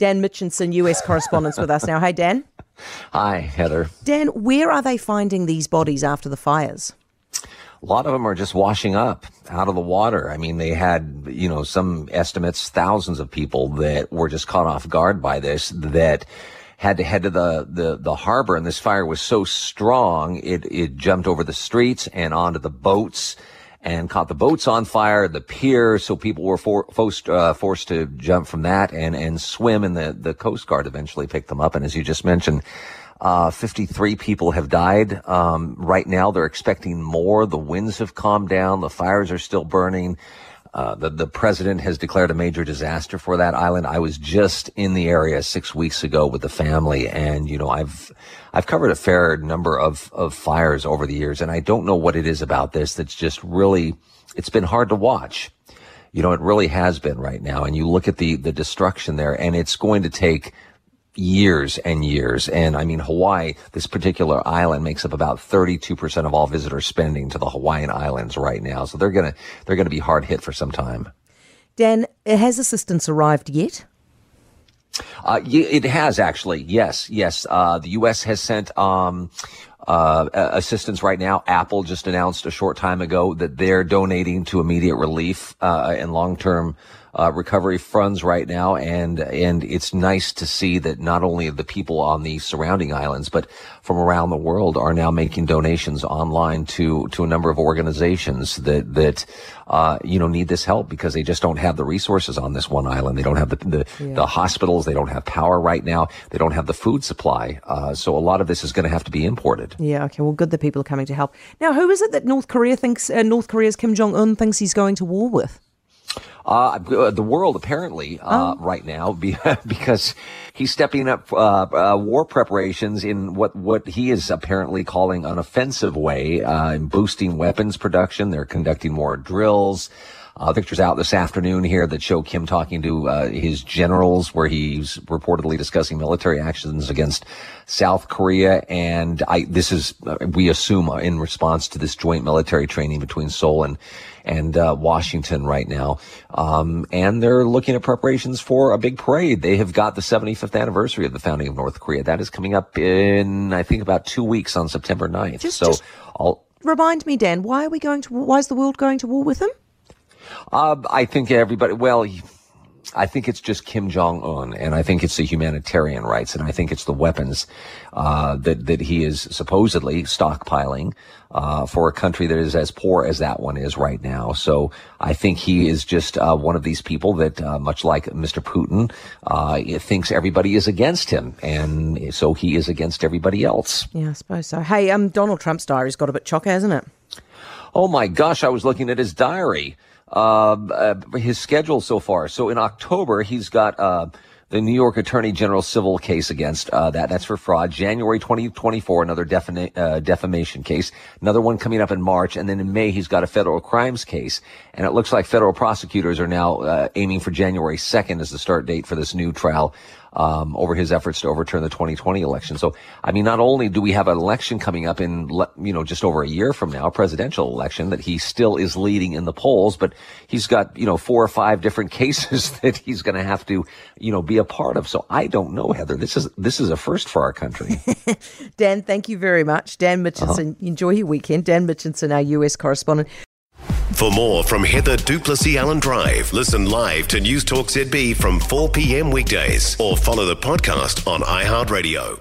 Dan Mitchinson, US correspondent, with us now. Hey, Dan. Hi, Heather. Dan, where are they finding these bodies after the fires? A lot of them are just washing up out of the water. I mean, they had, you know, some estimates, thousands of people that were just caught off guard by this that had to head to the, the, the harbor and this fire was so strong, it, it jumped over the streets and onto the boats and caught the boats on fire, the pier. So people were for, forced, uh, forced to jump from that and, and swim and the, the Coast Guard eventually picked them up. And as you just mentioned, uh, 53 people have died. Um, right now they're expecting more. The winds have calmed down. The fires are still burning. Uh, the, the president has declared a major disaster for that island. I was just in the area six weeks ago with the family and, you know, I've, I've covered a fair number of, of fires over the years and I don't know what it is about this that's just really, it's been hard to watch. You know, it really has been right now. And you look at the, the destruction there and it's going to take years and years. And I mean, Hawaii, this particular island makes up about 32% of all visitor spending to the Hawaiian Islands right now. So they're going to, they're going to be hard hit for some time. Dan, has assistance arrived yet? Uh, it has actually. Yes, yes. Uh, the U.S. has sent um, uh, assistance right now. Apple just announced a short time ago that they're donating to immediate relief uh, and long-term uh, recovery funds right now, and and it's nice to see that not only the people on the surrounding islands, but from around the world are now making donations online to to a number of organizations that that uh, you know need this help because they just don't have the resources on this one island. They don't have the the, yeah. the hospitals. They don't have power right now. They don't have the food supply. Uh, so a lot of this is going to have to be imported. Yeah. Okay. Well, good that people are coming to help. Now, who is it that North Korea thinks uh, North Korea's Kim Jong Un thinks he's going to war with? Uh, the world apparently uh, oh. right now because he's stepping up uh, uh, war preparations in what what he is apparently calling an offensive way, uh, in boosting weapons production. They're conducting more drills. Uh, pictures out this afternoon here that show Kim talking to uh, his generals, where he's reportedly discussing military actions against South Korea. And I, this is, uh, we assume, uh, in response to this joint military training between Seoul and and uh, Washington right now. Um, and they're looking at preparations for a big parade. They have got the 75th anniversary of the founding of North Korea. That is coming up in, I think, about two weeks on September 9th. Just, so just I'll remind me, Dan, why are we going to? Why is the world going to war with them? Uh, I think everybody, well, I think it's just Kim Jong Un, and I think it's the humanitarian rights, and I think it's the weapons uh, that that he is supposedly stockpiling uh, for a country that is as poor as that one is right now. So I think he is just uh, one of these people that, uh, much like Mr. Putin, uh, thinks everybody is against him, and so he is against everybody else. Yeah, I suppose so. Hey, um, Donald Trump's diary's got a bit chocker, hasn't it? Oh my gosh, I was looking at his diary uh, uh, his schedule so far. So in October, he's got uh, the New York Attorney General civil case against uh, that. That's for fraud. January 2024, another uh, defamation case. Another one coming up in March, and then in May he's got a federal crimes case. And it looks like federal prosecutors are now uh, aiming for January 2nd as the start date for this new trial um, over his efforts to overturn the 2020 election. So, I mean, not only do we have an election coming up in, you know, just over a year from now, a presidential election that he still is leading in the polls, but he's got, you know, four or five different cases that he's going to have to, you know, be a part of. So I don't know, Heather. This is, this is a first for our country. Dan, thank you very much. Dan Mitchinson, uh-huh. enjoy your weekend. Dan Mitchinson, our US correspondent. For more from Heather du Plessis-Allan Drive, listen live to News Talk ZB from 4 p.m. weekdays or follow the podcast on iHeartRadio.